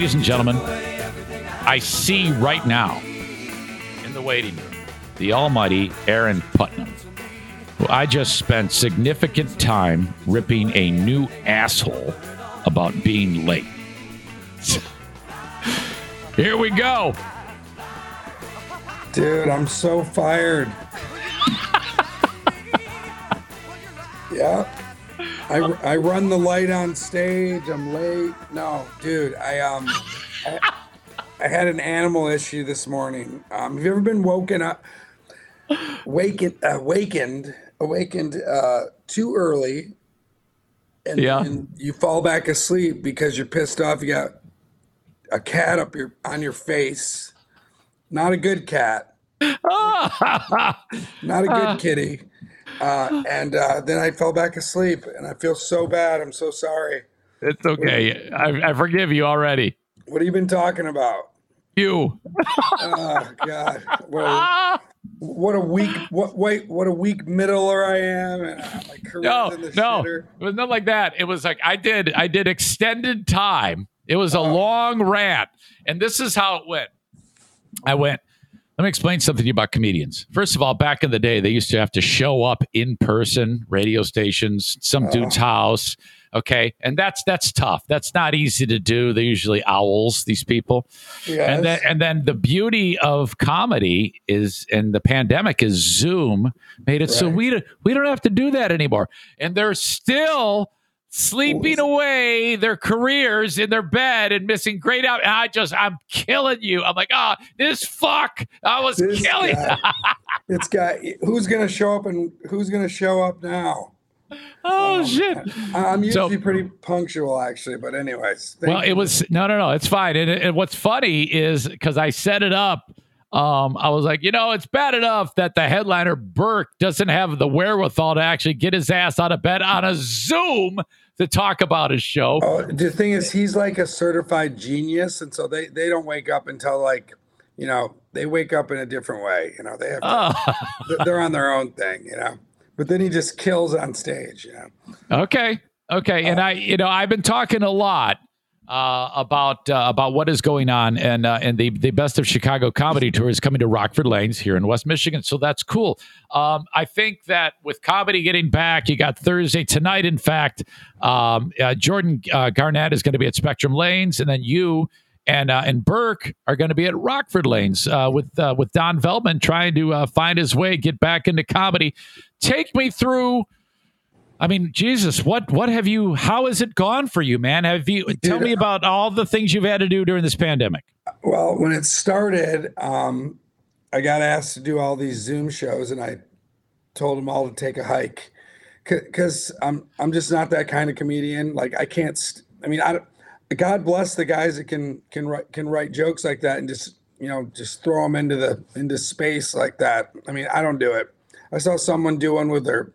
ladies and gentlemen, I see right now in the waiting room the almighty Aaron Putnam, who I just spent significant time ripping a new asshole about being late. Here we go. Dude, I'm so fired. yeah. I, I run the light on stage. I'm late. No, dude, I um I, I had an animal issue this morning. Um, have you ever been woken up wakened awakened awakened uh too early and, Yeah. and you fall back asleep because you're pissed off you got a cat up your on your face. Not a good cat. Not a good kitty. Uh, and uh, then I fell back asleep, and I feel so bad. I'm so sorry. it's okay. I, I forgive you already. What have you been talking about? You. Oh God, what a, what a weak what wait what a weak middler I am, and uh, my No, in the no, shitter. it was not like that. It was like I did. I did extended time. It was a long rant, and this is how it went. I went. Let me explain something to you about comedians. First of all, back in the day, they used to have to show up in person, radio stations, some dude's house. Okay, and that's that's tough. That's not easy to do. They're usually owls. These people. Yes. And then and then the beauty of comedy is and the pandemic is Zoom made it so we don't we don't have to do that anymore. And they're still sleeping away their careers in their bed and missing great out. And I just I'm killing you. I'm like, oh, this fuck. I was This killing guy, it's got who's gonna show up and who's gonna show up now. Oh shit. I- I'm So- usually pretty punctual, actually, but anyways. Well, you. it was no, no, no. It's fine. And, and what's funny is because I set it up. Um, I was like, you know, it's bad enough that the headliner Burke doesn't have the wherewithal to actually get his ass out of bed on a Zoom to talk about his show. Oh, the thing is, he's like a certified genius, and so they they don't wake up until like, you know, they wake up in a different way. You know, they have to, ah. Oh, they're- they're on their own thing. You know, but then he just kills on stage. You know, okay, okay. And uh, I, you know, I've been talking a lot uh, about uh, about what is going on, and uh, and the the best of Chicago comedy tour is coming to Rockford Lanes here in West Michigan, so that's cool. Um, I think that with comedy getting back, you got Thursday tonight. In fact, um, uh, Jordan uh, Garnett is going to be at Spectrum Lanes, and then you. And uh, and Burke are going to be at Rockford Lanes uh, with uh, with Don Veltman trying to uh, find his way, get back into comedy. Take me through I mean, Jesus, what what have you? How has it gone for you, man? Have you tell Dude, me about all the things you've had to do during this pandemic? well, when it started, um, I got asked to do all these Zoom shows, and I told them all to take a hike because I'm I'm just not that kind of comedian. Like I can't. St- I mean, I God bless the guys that can can write can write jokes like that and just you know just throw them into the into space like that. I mean, I don't do it. I saw someone do one with their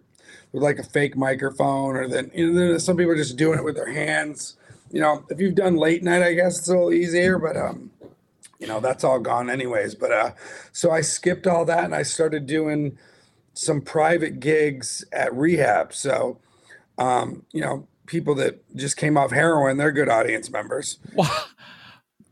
with like a fake microphone, or then you know some people are just doing it with their hands. You know, if you've done late night, I guess it's a little easier, but um, you know that's all gone anyways. But uh, so I skipped all that and I started doing some private gigs at rehab. So, um, you know, people that just came off heroin, they're good audience members.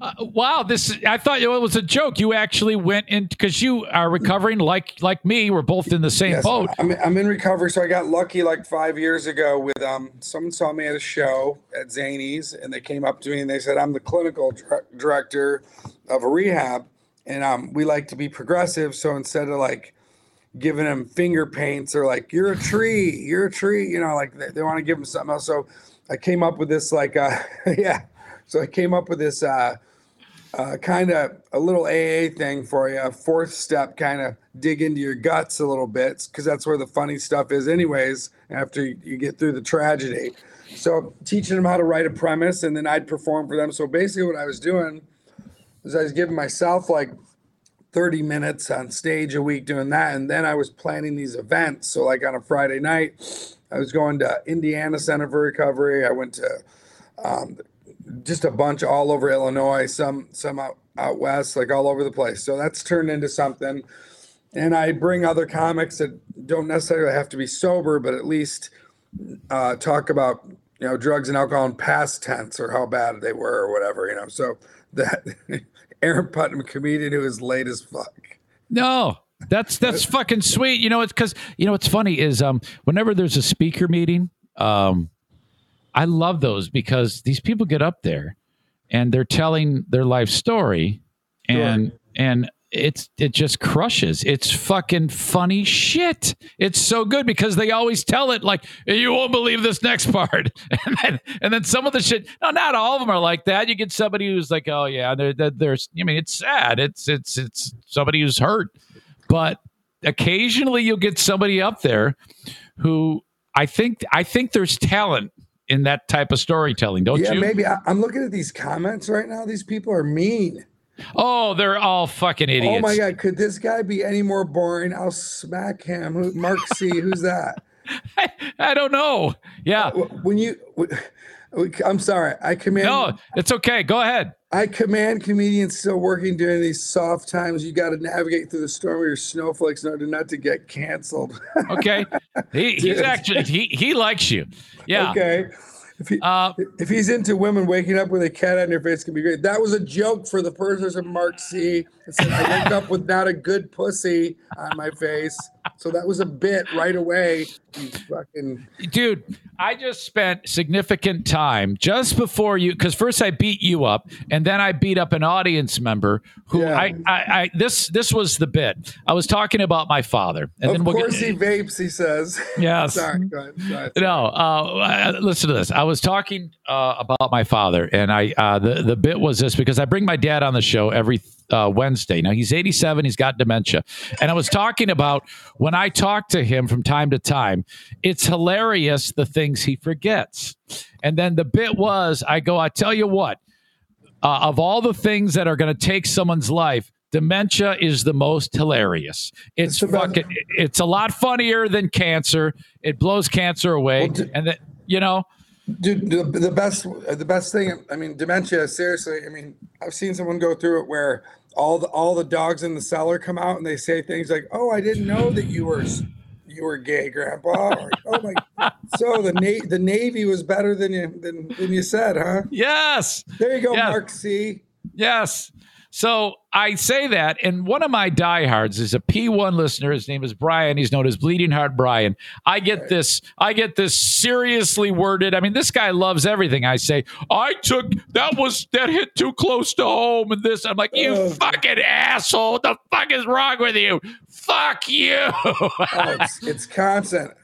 Uh, wow this I thought it was a joke. You actually went in because you are recovering, like like me. We're both in the same Yes, boat. I'm, I'm in recovery. So I got lucky like five years ago with um, someone saw me at a show at Zanies and they came up to me and they said, I'm the clinical dir- director of a rehab and um, we like to be progressive. So instead of like giving them finger paints or like, you're a tree, you're a tree, you know, like they, they want to give them something else. So I came up with this like, uh, yeah. So I came up with this uh, uh, kind of a little AA thing for you, a fourth step, kind of dig into your guts a little bit, because that's where the funny stuff is, anyways, after you get through the tragedy. So teaching them how to write a premise, and then I'd perform for them. So basically, what I was doing is I was giving myself like 30 minutes on stage a week doing that. And then I was planning these events. So, like on a Friday night, I was going to Indiana Center for Recovery. I went to um, just a bunch all over Illinois, some some out, out west, like all over the place. So that's turned into something. And I bring other comics that don't necessarily have to be sober, but at least uh, talk about you know, drugs and alcohol in past tense or how bad they were or whatever, you know. So that Aaron Putnam, comedian who is late as fuck. No, that's that's fucking sweet. You know, it's because you know what's funny is um whenever there's a speaker meeting, um, I love those because these people get up there and they're telling their life story, and sure. and it's it just crushes. It's fucking funny shit. It's so good because they always tell it like you won't believe this next part, and then and then some of the shit. No, not all of them are like that. You get somebody who's like, oh yeah, there's. I mean, it's sad. It's it's it's somebody who's hurt, but occasionally you'll get somebody up there who I think I think there's talent in that type of storytelling, don't yeah, you? Yeah, maybe. I, I'm looking at these comments right now. These people are mean. Oh, they're all fucking idiots. Oh my god, could this guy be any more boring? I'll smack him. Who, Mark C. Who's that? I, I don't know. Yeah. Uh, when you, I'm sorry. I command. No, it's okay. Go ahead. I command comedians still working during these soft times. You got to navigate through the storm with your snowflakes in order not to get canceled. okay. He, he's actually he he likes you. Yeah. Okay. If, he, uh, if he's into women waking up with a cat on their face, can be great. That was a joke for the person of Mark C. It said, I wake up with not a good pussy on my face. So that was a bit right away. You fucking dude. I just spent significant time just before you, because first I beat you up, and then I beat up an audience member who yeah. I, I, I, this this was the bit. I was talking about my father, and of then we'll course get, he vapes. He says, "Yes." Sorry, go ahead, go ahead. No, uh, listen to this. I was talking uh, about my father, and I uh, the the bit was this because I bring my dad on the show every uh, Wednesday. Now he's 87, he's got dementia. And I was talking about when I talk to him from time to time, it's hilarious the things he forgets. And then the bit was I go, I tell you what, uh, of all the things that are going to take someone's life, dementia is the most hilarious. It's, it's fucking, it's a lot funnier than cancer. It blows cancer away. Well, d- and that, you know, Dude, the, the best the best thing. I mean, dementia. Seriously, I mean, I've seen someone go through it where all the all the dogs in the cellar come out and they say things like, "Oh, I didn't know that you were you were gay, Grandpa." Or, oh my! So the na- the Navy was better than you than, than you said, huh? Yes. There you go, yes. Mark C. Yes. So I say that, and one of my diehards is a P1 listener. His name is Brian. He's known as Bleeding Heart Brian. I get this, I get this seriously worded. I mean, this guy loves everything I say. I took that was that hit too close to home, and this. I'm like, you oh, fucking asshole! What the fuck is wrong with you? Fuck you! oh, it's, it's constant.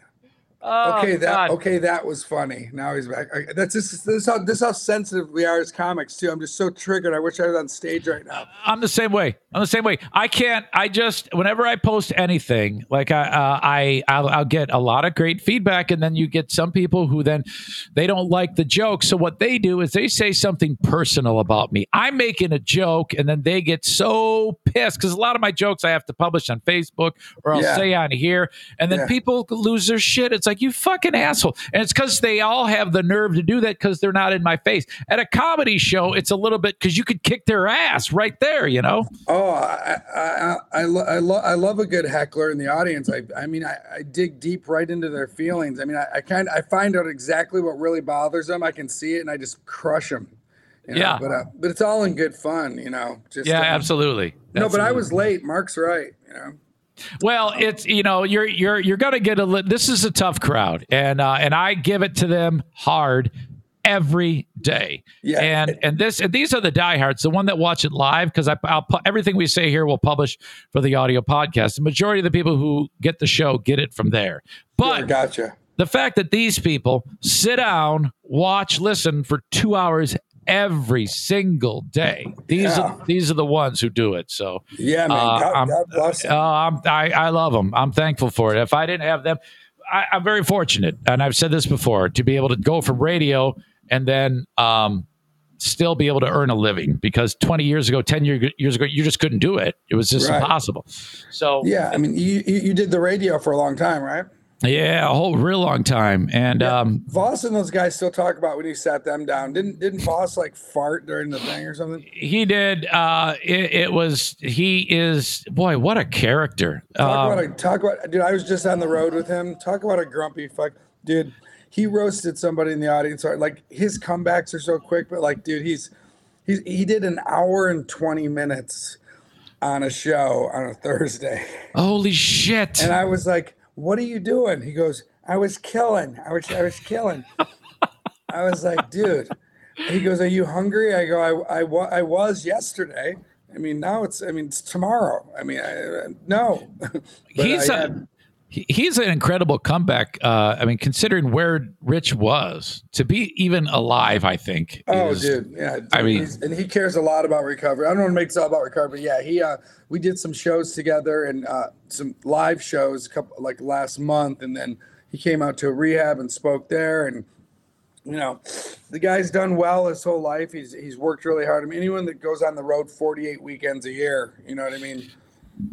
Oh, okay, that God. okay, that was funny. Now he's back. That's just this how this how sensitive we are as comics too. I'm just so triggered. I wish I was on stage right now. I'm the same way. I'm the same way. I can't. I just whenever I post anything, like I uh, I I'll, I'll, get a lot of great feedback, and then you get some people who then they don't like the joke. So what they do is they say something personal about me. I'm making a joke, and then they get so pissed because a lot of my jokes I have to publish on Facebook or I'll yeah. say on here, and then yeah. people lose their shit. It's like, you fucking asshole. And it's because they all have the nerve to do that because they're not in my face. At a comedy show, it's a little bit because you could kick their ass right there, you know? Oh, I, I, I, lo- I, lo- I love a good heckler in the audience. I, I mean, I, I dig deep right into their feelings. I mean, I, I kind I find out exactly what really bothers them. I can see it and I just crush them. You know? yeah, but uh, but it's all in good fun, you know. Just yeah, uh, absolutely. No, absolutely. but I was late. Mark's right. You know. Well, it's you know you're you're you're gonna get a li- this is a tough crowd and uh, and I give it to them hard every day. Yeah. And and this and these are the diehards, the one that watch it live because I I'll everything we say here will publish for the audio podcast. The majority of the people who get the show get it from there. But yeah, gotcha. The fact that these people sit down, watch, listen for two hours every single day. These yeah. are these are the ones who do it. So yeah, man, uh, God, God bless. Uh, I'm, I I love them. I'm thankful for it. If I didn't have them, I, am very fortunate, and I've said this before, to be able to go from radio and then um, still be able to earn a living because 20 years ago 10 year, years ago you just couldn't do it it was just right. impossible so yeah i mean you you did the radio for a long time right yeah, a whole real long time. And yeah, um Voss and those guys still talk about when he sat them down. Didn't didn't Voss like fart during the thing or something? He did. Uh it, it was he is boy, what a character. Talk um, about a talk about dude, I was just on the road with him. Talk about a grumpy fuck dude. he roasted somebody in the audience. Like his comebacks are so quick, but like, dude, he's he's he did an hour and twenty minutes on a show on a Thursday. Holy shit! And I was like, "What are you doing?" He goes, "I was killing. I was I was killing." I was like, "Dude." He goes, "Are you hungry?" I go, "I I, I was yesterday." I mean, now it's. I mean, it's tomorrow. I mean, I, no. he's a, he's an incredible comeback. Uh, I mean, considering where Rich was to be even alive, I think. Oh, is, dude, yeah. Dude, I mean, and he cares a lot about recovery. I don't want to make this all about recovery. Yeah, he. Uh, we did some shows together and uh, some live shows, a couple like last month, and then he came out to a rehab and spoke there and you know, the guy's done well his whole life. He's he's worked really hard. I mean, anyone that goes on the road 48 weekends a year, you know what I mean?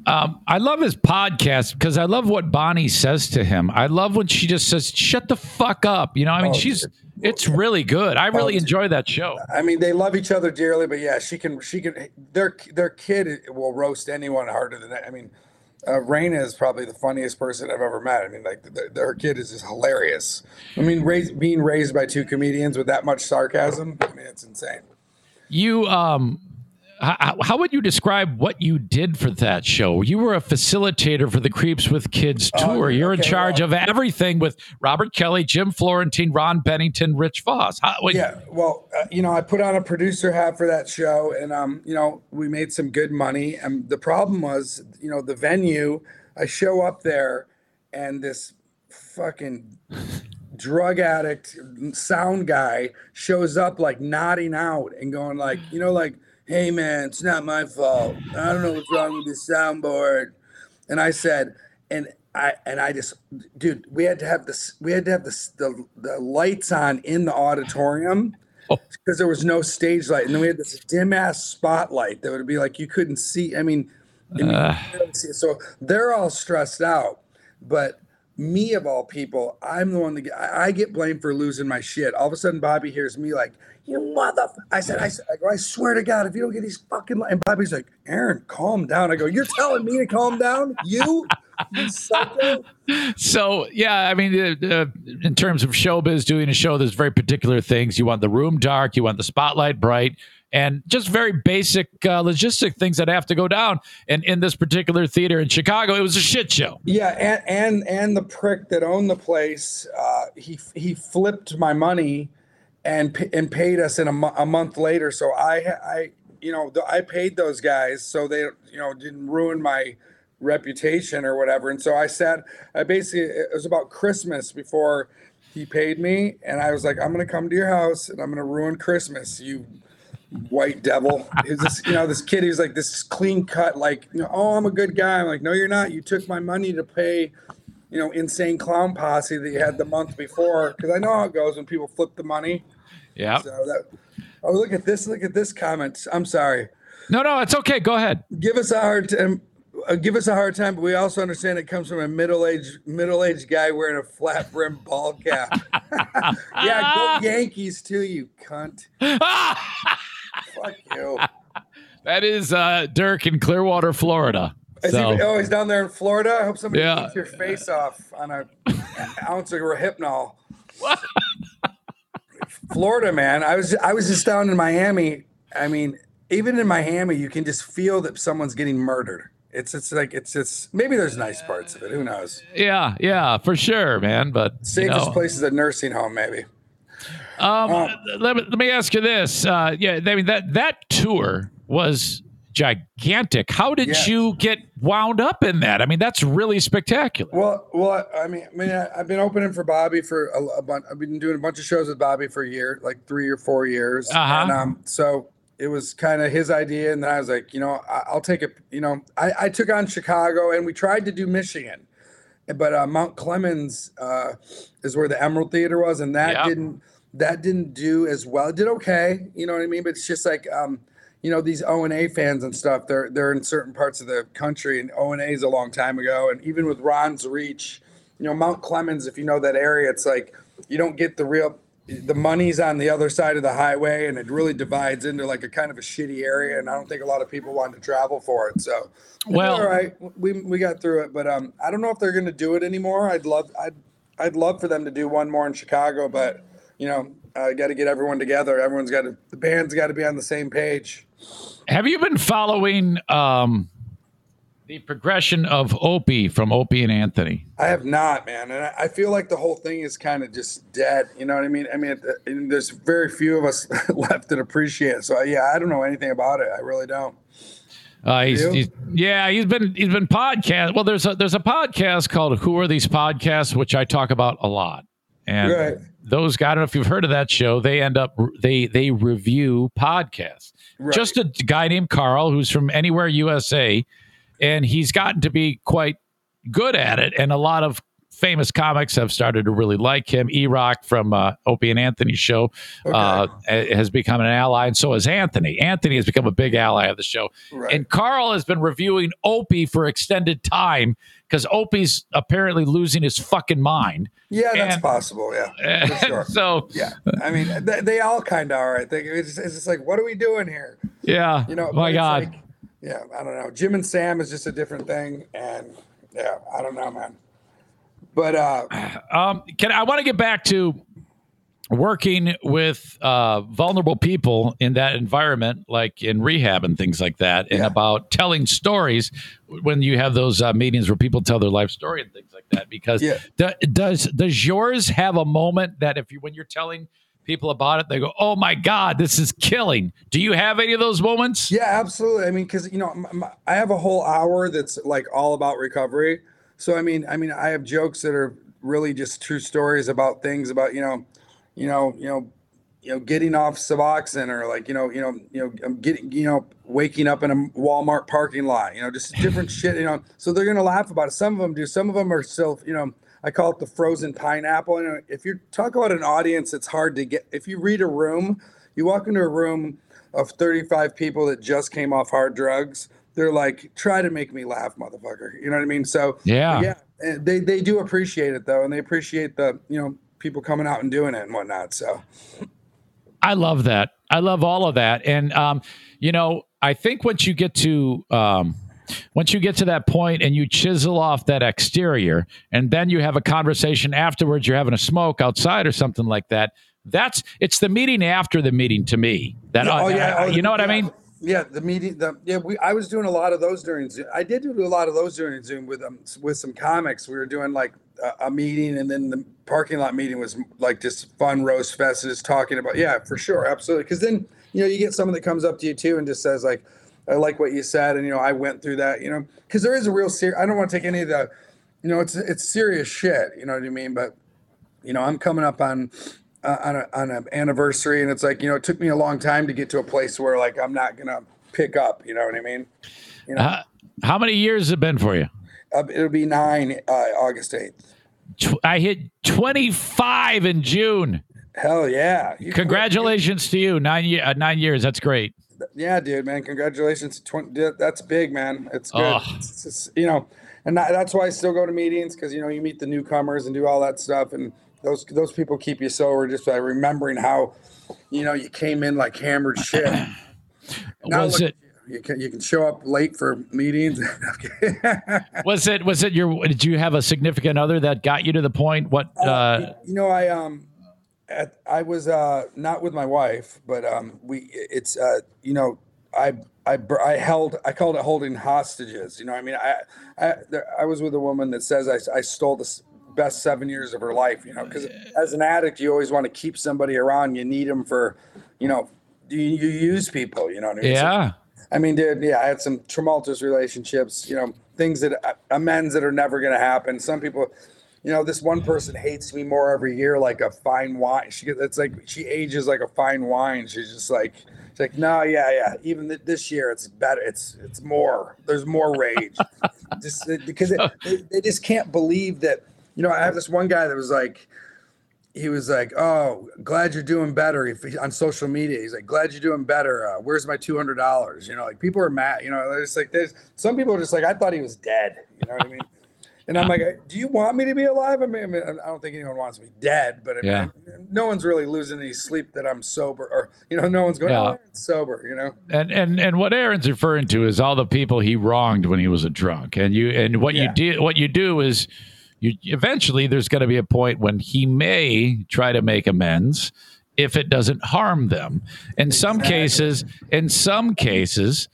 Um, I love his podcast because I love what Bonnie says to him. I love when she just says, "Shut the fuck up." You know, I mean, oh, she's it's really good. I really oh, enjoy that show. I mean, they love each other dearly, but yeah, she can she can their their kid will roast anyone harder than that. I mean, uh, Raina is probably the funniest person I've ever met. I mean, like the, the, her kid is just hilarious. I mean, raised, being raised by two comedians with that much sarcasm, I mean, it's insane. You um, how, how, would you describe what you did for that show? You were a facilitator for the Creeps with Kids oh, tour. You're okay, in charge well, of everything with Robert Kelly, Jim Florentine, Ron Bennington, Rich Voss. How, yeah, well, uh, you know, I put on a producer hat for that show, and um, you know, we made some good money. And the problem was, you know, the venue. I show up there, and this fucking drug addict sound guy shows up like nodding out and going like, you know, like hey man, it's not my fault. I don't know what's wrong with this soundboard. And I said, and I and I just, dude, we had to have this, we had to have this, the the lights on in the auditorium because oh. there was no stage light, and then we had this dim ass spotlight that would be like you couldn't see. I mean, uh. so they're all stressed out, but me of all people, I'm the one that get, I get blamed for losing my shit. All of a sudden, Bobby hears me like, "You mother!" I said, "I said, I, go, I swear to God, if you don't get these fucking," and Bobby's like, "Aaron, calm down." I go, "You're telling me to calm down? You?" so yeah, I mean, uh, uh, in terms of showbiz, doing a show, there's very particular things. You want the room dark, you want the spotlight bright, and just very basic uh, logistic things that have to go down. And in this particular theater in Chicago, it was a shit show. Yeah, and and, and the prick that owned the place, uh, he he flipped my money and and paid us in a, a month later. So I I you know I paid those guys so they you know didn't ruin my reputation or whatever. And so I said I basically it was about Christmas before he paid me and I was like I'm going to come to your house and I'm going to ruin Christmas. You white devil. Is this, you know, this kid He's like this clean cut, like, you know, oh, I'm a good guy. I'm like, no, you're not. You took my money to pay, you know, insane clown posse that you had the month before. Because I know how it goes when people flip the money. Yeah. So that. Oh, look at this! Look at this comment. I'm sorry. No, no, it's okay. Go ahead. Give us a hard time. Uh, give us a hard time, but we also understand it comes from a middle-aged middle-aged guy wearing a flat brim ball cap. yeah, go Yankees too, you cunt. Fuck you. That is uh, Dirk in Clearwater, Florida. So. He, oh, he's down there in Florida. I hope somebody yeah. takes your face off on a ounce of Rohypnol. Florida, man. I was I was just down in Miami. I mean, even in Miami, you can just feel that someone's getting murdered. It's it's like it's it's maybe there's nice parts of it. Who knows? Yeah, yeah, for sure, man. But safest you know. place is a nursing home, maybe. Um, uh, let, me, let me ask you this. Uh, yeah, I mean that that tour was gigantic. How did yes. you get wound up in that? I mean, that's really spectacular. Well, well, I mean, I mean, I, have been opening for Bobby for a, a bunch. I've been doing a bunch of shows with Bobby for a year, like three or four years. Uh-huh. And um, so it was kind of his idea, and then I was like, you know, I, will take it. You know, I, I took on Chicago, and we tried to do Michigan, but uh, Mount Clemens uh, is where the Emerald Theater was, and that yep. didn't that didn't do as well. It did okay, you know what I mean? But it's just like um, you know, these O and A fans and stuff, they're they're in certain parts of the country and O and A is a long time ago. And even with Ron's reach, you know, Mount Clemens, if you know that area, it's like you don't get the real the money's on the other side of the highway and it really divides into like a kind of a shitty area and i don't think a lot of people want to travel for it so well all right we, we got through it but um i don't know if they're going to do it anymore i'd love i'd I'd love for them to do one more in Chicago, but you know, I got to get everyone together. Everyone's got to the band's got to be on the same page. Have you been following um, the progression of Opie from Opie and Anthony? I have not, man, and I feel like the whole thing is kind of just dead. You know what I mean? I mean, there's very few of us left that appreciate it. So yeah, I don't know anything about it. I really don't. Uh, he's, he's, yeah, he's been he's been podcast. Well, there's a there's a podcast called Who Are These Podcasts, which I talk about a lot, and right. Those guys. I don't know if you've heard of that show. They end up they they review podcasts. Right. Just a guy named Carl who's from anywhere USA, and he's gotten to be quite good at it. And a lot of famous comics have started to really like him. E Rock from uh, Opie and Anthony's show okay. uh, has become an ally, and so has Anthony. Anthony has become a big ally of the show. Right. And Carl has been reviewing Opie for extended time because Opie's apparently losing his fucking mind. Yeah, that's and, possible. Yeah. Sure. so, yeah, I mean, they, they all kind of are. I think it's, it's just like, what are we doing here? Yeah. You know, my God. Like, yeah, I don't know. Jim and Sam is just a different thing. And yeah, I don't know, man. But uh, um, can I want to get back to working with uh, vulnerable people in that environment, like in rehab and things like that, and yeah. about telling stories when you have those uh, meetings where people tell their life story and things like that. Because yeah. d- does does yours have a moment that if you when you're telling people about it, they go, "Oh my God, this is killing." Do you have any of those moments? Yeah, absolutely. I mean, because you know, I have a whole hour that's like all about recovery. So I mean, I mean, I have jokes that are really just true stories about things about you know, you know, you know, you know, getting off Suboxone or like you know, you know, you know, I'm getting you know, waking up in a Walmart parking lot. You know, just different shit. You know, so they're gonna laugh about it. Some of them do. Some of them are still, you know. I call it the frozen pineapple. And if you talk about an audience, it's hard to get. If you read a room, you walk into a room of 35 people that just came off hard drugs they're like, try to make me laugh, motherfucker. You know what I mean? So yeah, yeah, they they do appreciate it though, and they appreciate the you know people coming out and doing it and whatnot. So I love that. I love all of that, and um, you know, I think once you get to um, once you get to that point and you chisel off that exterior, and then you have a conversation afterwards, you're having a smoke outside or something like that. That's it's the meeting after the meeting to me. That oh, yeah, oh, you know what yeah. I mean? Yeah, the meeting. The yeah, we. I was doing a lot of those during Zoom. I did do a lot of those during Zoom with um with some comics. We were doing like a, a meeting, and then the parking lot meeting was like just fun roast fest, just talking about. Yeah, for sure, absolutely. Because then you know you get someone that comes up to you too and just says like, "I like what you said," and you know I went through that. You know, because there is a real serious. I don't want to take any of the, you know, it's it's serious shit. You know what I mean? But you know, I'm coming up on uh, on, a, on an anniversary, and it's like you know, it took me a long time to get to a place where like I'm not gonna pick up. You know what I mean? You know, uh, how many years has it been for you? Uh, it'll be nine uh, August eighth. I hit twenty five in June. Hell yeah! You Congratulations to you. Nine year, uh, nine years. That's great. Yeah, dude, man. Congratulations. 20, that's big, man. It's good. Oh. It's, you know, and that, that's why I still go to meetings because you know you meet the newcomers and do all that stuff and those those people keep you sober just by remembering how, you know, you came in like hammered shit. now was look, it? You can you can show up late for meetings. was it was it your? Did you have a significant other that got you to the point? What? Uh, uh, you know, I um, at, I was uh not with my wife, but um, we it's uh you know I I, I held I called it holding hostages. You know, I mean, I I there, I was with a woman that says I, I stole this best seven years of her life, you know, because as an addict, you always want to keep somebody around. You need them for, you know, you, you use people, you know what I mean? Yeah. So, I mean, dude, yeah, I had some tumultuous relationships, you know, things that uh, amends that are never going to happen. Some people, you know, this one person hates me more every year, like a fine wine. She gets, it's like she ages like a fine wine. She's just like, she's like, no, yeah, yeah. Even th- this year, it's better. It's it's more. There's more rage, just because it, they, they just can't believe that you know, I have this one guy that was like, he was like, "Oh, glad you're doing better." If on social media, he's like, "Glad you're doing better." Uh, where's my two hundred dollars? You know, like people are mad. You know, it's like there's some people are just like, "I thought he was dead." You know what I mean? And I'm like, "Do you want me to be alive?" I mean, I, mean, I don't think anyone wants me dead, but I mean, yeah. no one's really losing any sleep that I'm sober, or you know, no one's going, yeah. "Oh, sober." You know. And and and what Aaron's referring to is all the people he wronged when he was a drunk, and you and what yeah. you did, what you do is you eventually there's going to be a point when he may try to make amends if it doesn't harm them. In some cases, in some cases,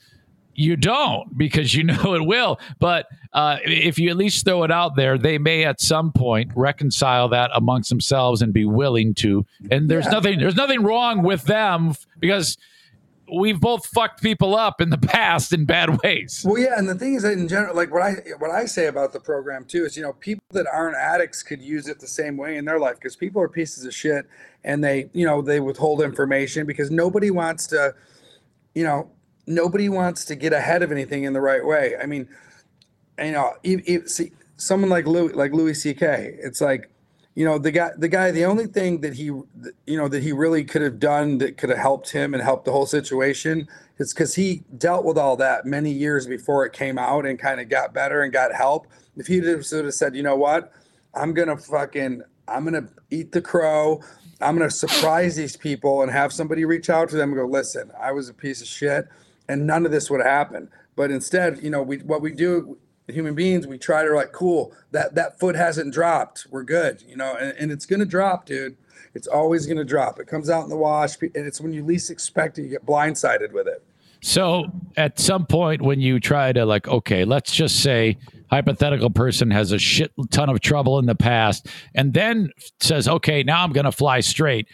you don't because you know it will. But uh, if you at least throw it out there, they may at some point reconcile that amongst themselves and be willing to. And there's yeah. nothing there's nothing wrong with them because we've both fucked people up in the past in bad ways. Well, yeah, and the thing is that in general, like what I what I say about the program too is, you know, people that aren't addicts could use it the same way in their life because people are pieces of shit and they, you know, they withhold information because nobody wants to, you know, nobody wants to get ahead of anything in the right way. I mean, you know, if, if, see someone like Louis, like Louis C.K. It's like, you know, the guy, the guy, the only thing that he, you know, that he really could have done that could have helped him and helped the whole situation is because he dealt with all that many years before it came out and kind of got better and got help. If he would have said, you know what, I'm gonna fucking, I'm gonna eat the crow. I'm gonna surprise these people and have somebody reach out to them and go, listen, I was a piece of shit and none of this would happen. But instead, you know, we what we do, human beings, we try to like, cool, that that foot hasn't dropped, we're good, you know, and, and it's gonna drop, dude. It's always gonna drop. It comes out in the wash, and it's when you least expect it, you get blindsided with it. So at some point when you try to like, okay, let's just say hypothetical person has a shit ton of trouble in the past and then says, okay, now I'm to fly straight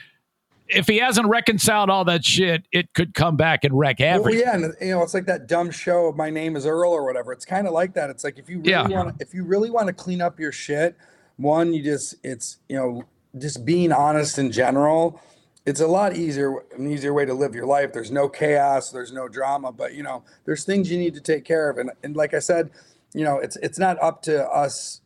if he hasn't reconciled all that shit, it could come back and wreck everything. Well, yeah, and uh, you know, it's like that dumb show. My name is Earl or whatever. It's kind of like that. It's like if you really yeah. want, if you really want to clean up your shit, one, you just, it's you know, just being honest in general. It's a lot easier, an easier way to live your life. There's no chaos, there's no drama, but you know, there's things you need to take care of. And and like I said, you know, it's it's not up to us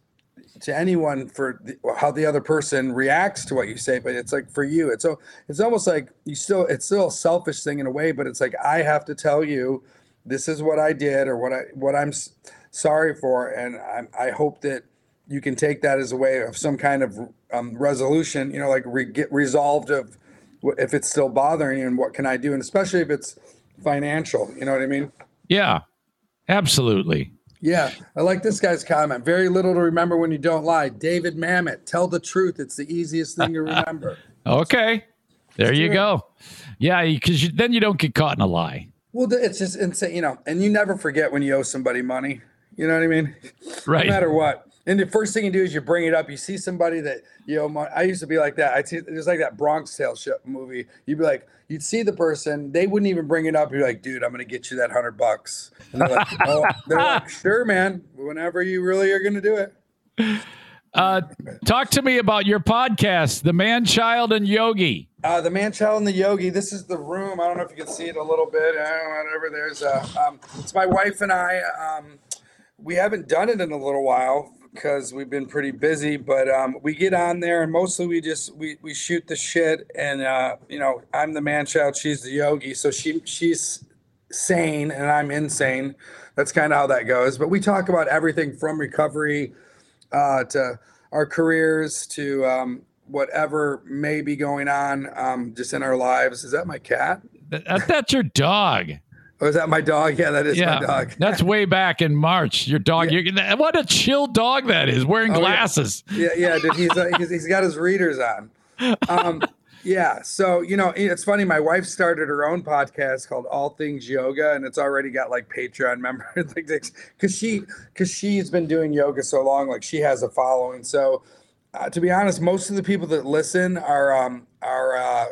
to anyone for the, how the other person reacts to what you say but it's like for you. It's so it's almost like you still it's still a selfish thing in a way but it's like i have to tell you this is what i did or what i what i'm sorry for and i i hope that you can take that as a way of some kind of um, resolution you know like re- get resolved of if it's still bothering you and what can i do and especially if it's financial you know what i mean? Yeah absolutely yeah, I like this guy's comment. Very little to remember when you don't lie. David Mamet, tell the truth. It's the easiest thing to remember. okay, there you go. Yeah, because then you don't get caught in a lie. Well, it's just insane, you know. And you never forget when you owe somebody money. You know what I mean? Right. No matter what. And the first thing you do is you bring it up. You see somebody that you know. I used to be like that. I see there's like that Bronx Tale movie. You'd be like, you'd see the person, they wouldn't even bring it up. You're like, dude, I'm gonna get you that hundred bucks. And they're like, oh, they're like, sure, man. Whenever you really are gonna do it. Uh, talk to me about your podcast, The Man Child and Yogi. Uh, the Man Child and the Yogi. This is the room. I don't know if you can see it a little bit. Uh, whatever. There's a. Um, it's my wife and I. Um, we haven't done it in a little while because we've been pretty busy. But um, we get on there and mostly we just we, we shoot the shit. And uh, you know, I'm the man child, she's the yogi, so she she's sane and I'm insane. That's kind of how that goes. But we talk about everything from recovery uh, to our careers to um, whatever may be going on um, just in our lives. Is that my cat? That's your dog. Oh, is that my dog? Yeah, that is yeah, my dog. that's way back in March. Your dog. Yeah. what a chill dog that is, wearing oh, glasses. Yeah, yeah, dude. He's, uh, he's, he's got his readers on. Um, yeah. So you know, it's funny. My wife started her own podcast called All Things Yoga, and it's already got like Patreon members, because she because she's been doing yoga so long, like she has a following. So. Uh, to be honest, most of the people that listen are um, are uh,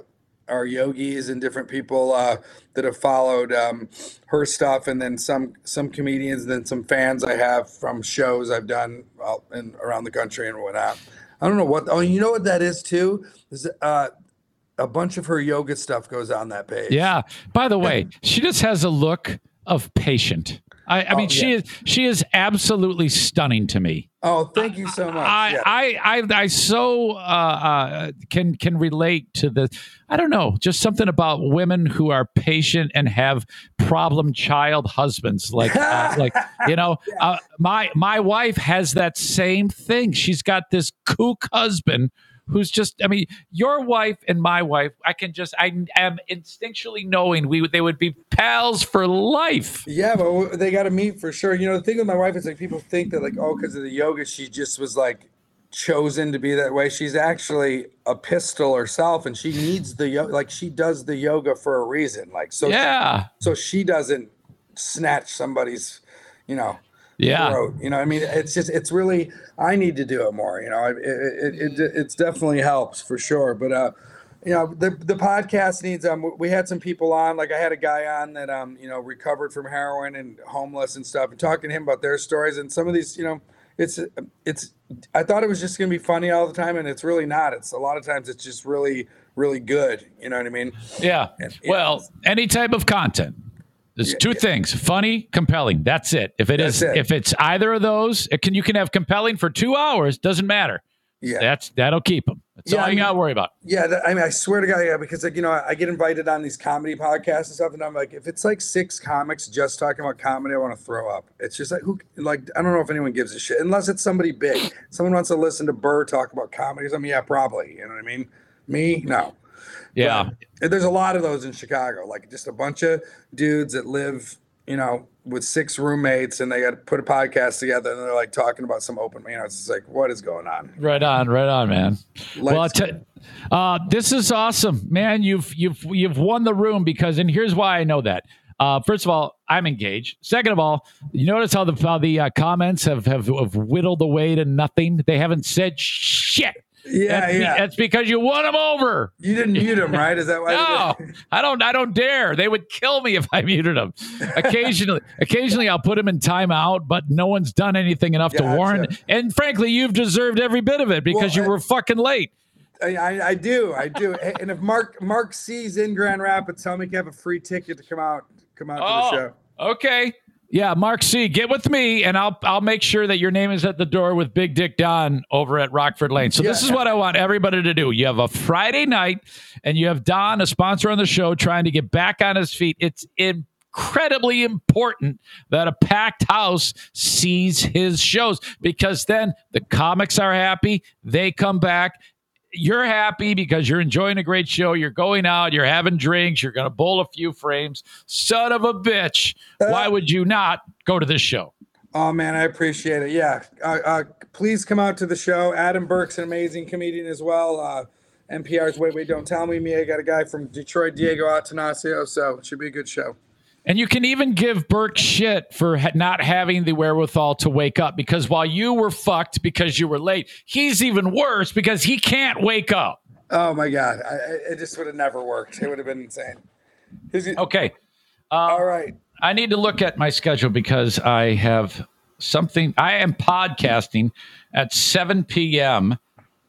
our yogis and different people uh, that have followed um, her stuff, and then some some comedians, and then some fans I have from shows I've done out in, around the country and whatnot. I don't know what. Oh, you know what that is too? Is uh, a bunch of her yoga stuff goes on that page. Yeah. By the way, she just has a look of patient. I, I mean, oh, yeah. she is she is absolutely stunning to me. Oh, thank you so much. I yeah. I, I, I so uh, uh, can can relate to the. I don't know, just something about women who are patient and have problem child husbands. Like uh, like you know, uh, my my wife has that same thing. She's got this kook husband who's just I mean, your wife and my wife, I can just I am instinctually knowing we they would be pals for life. Yeah, but they got to meet for sure. You know, the thing with my wife is like people think that like oh because of the yoga she just was like chosen to be that way. She's actually a pistol herself, and she needs the yo- like she does the yoga for a reason. Like so, yeah. so she doesn't snatch somebody's, you know, Yeah. throat. You know, I mean, it's just it's really I need to do it more. You know, it it, it, it it's definitely helps for sure. But uh, you know, the the podcast needs um. We had some people on, like I had a guy on that um, you know, recovered from heroin and homeless and stuff, and talking to him about their stories and some of these, you know. It's it's. I thought it was just gonna be funny all the time, and it's really not. It's a lot of times it's just really really good. You know what I mean? Yeah. And- Well, any type of content. There's two things: funny, compelling. That's it. If it is, That's it. if it's either of those, it can you can have compelling for two hours. Doesn't matter. Yeah. That's that'll keep them. That's Yeah, all I you mean- got to worry about. Yeah, that, I mean, I swear to God, yeah, because like you know, I get invited on these comedy podcasts and stuff, and I'm like, if it's like six comics just talking about comedy, I want to throw up. It's just like who, like, I don't know if anyone gives a shit unless it's somebody big. Someone wants to listen to Burr talk about comedy. I mean, yeah, probably. You know what I mean? Me, no. Yeah. But there's a lot of those in Chicago, like just a bunch of dudes that live, you know, with six roommates, and they got to put a podcast together, and they're like talking about some open, you know, it's like, what is going on? Right on, right on, man. well, Let's- te- uh, this is awesome, man. You've you've you've won the room because, and here's why I know that. Uh, first of all, I'm engaged. Second of all, you notice how the how the uh, comments have, have have whittled away to nothing. They haven't said shit. Yeah, that's, be- yeah. that's because you won them over. You didn't mute them, right? Is that why? No, I don't. I don't dare. They would kill me if I muted them. Occasionally, occasionally I'll put them in timeout, but no one's done anything enough to Gotcha. warn. And frankly, you've deserved every bit of it because Well, you I- were fucking late. I, I, I do, I do. And if Mark Mark sees in Grand Rapids, tell me you have a free ticket to come out, come out to the oh, show. Oh, okay. Yeah, Mark C, get with me, and I'll I'll make sure that your name is at the door with Big Dick Don over at Rockford Lane. So this Yeah. is what I want everybody to do. You have a Friday night, and you have Don, a sponsor on the show, trying to get back on his feet. It's incredibly important that a packed house sees his shows because then the comics are happy. They come back. You're happy because you're enjoying a great show. You're going out, you're having drinks, you're going to bowl a few frames. Son of a bitch. Why would you not go to this show? Oh man, I appreciate it. Yeah, uh, uh, please come out to the show. Adam Burke's an amazing comedian as well. Uh, NPR's Wait Wait Don't Tell Me. Me, I got a guy from Detroit, Diego Atanasio. So it should be a good show. And you can even give Burke shit for ha- not having the wherewithal to wake up because while you were fucked because you were late, he's even worse because he can't wake up. Oh my God, I, I, it just would have never worked. It would have been insane. He's- Okay. All right. I need to look at my schedule because I have something. I am podcasting at 7 p.m.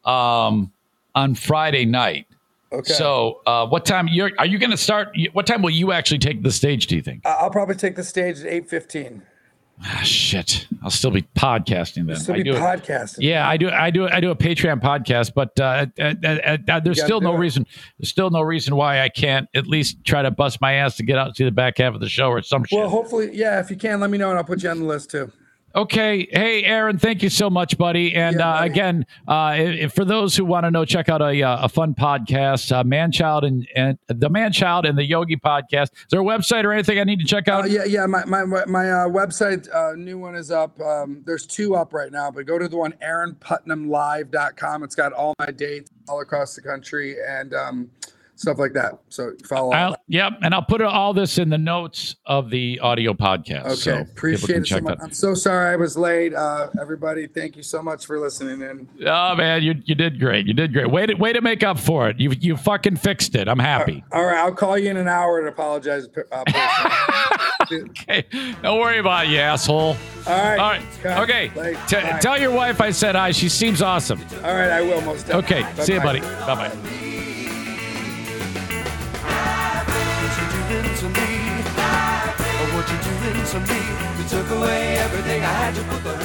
Um, on Friday night. Okay. So, uh, what time you're, are you going to start? What time will you actually take the stage? Do you think? I- I'll probably take the stage at eight fifteen. Ah, shit, I'll still be podcasting then. Still I be do podcasting. Yeah, I do. I do. I do a Patreon podcast, but uh, uh, uh, uh, there's still no it. reason. There's still no reason why I can't at least try to bust my ass to get out and see the back half of the show or some shit. Well, hopefully, yeah. If you can, let me know, and I'll put you on the list too. Okay. Hey, Aaron, thank you so much, buddy. And Yeah, uh, again, uh, if, for those who want to know, check out a, uh, a fun podcast, uh, Manchild and, and the Manchild and the Yogi podcast. Is there a website or anything I need to check out? Uh, yeah, yeah. My my my uh, website, uh, new one is up. Um, there's two up right now, but go to the one AaronPutnamLive.com. It's got all my dates all across the country and um, stuff like that. So follow. I'll, that. yep. AndLl put all this in the notes of the audio podcast. Okay, so appreciate it so much. that. I'm so sorry I was late. Uh, everybody, thank you so much for listening in. Oh man, you you did great. You did great. Way to way to make up for it. You you fucking fixed it. I'm happy. All right, I'll call you in an hour and apologize. Uh. Okay, don't worry about it, you asshole. all right. All right. cut. Okay. T- tell your wife I said hi. She seems awesome. All right, I will most definitely. Okay. See you, buddy. Bye bye. To me? You took away everything I had to put the.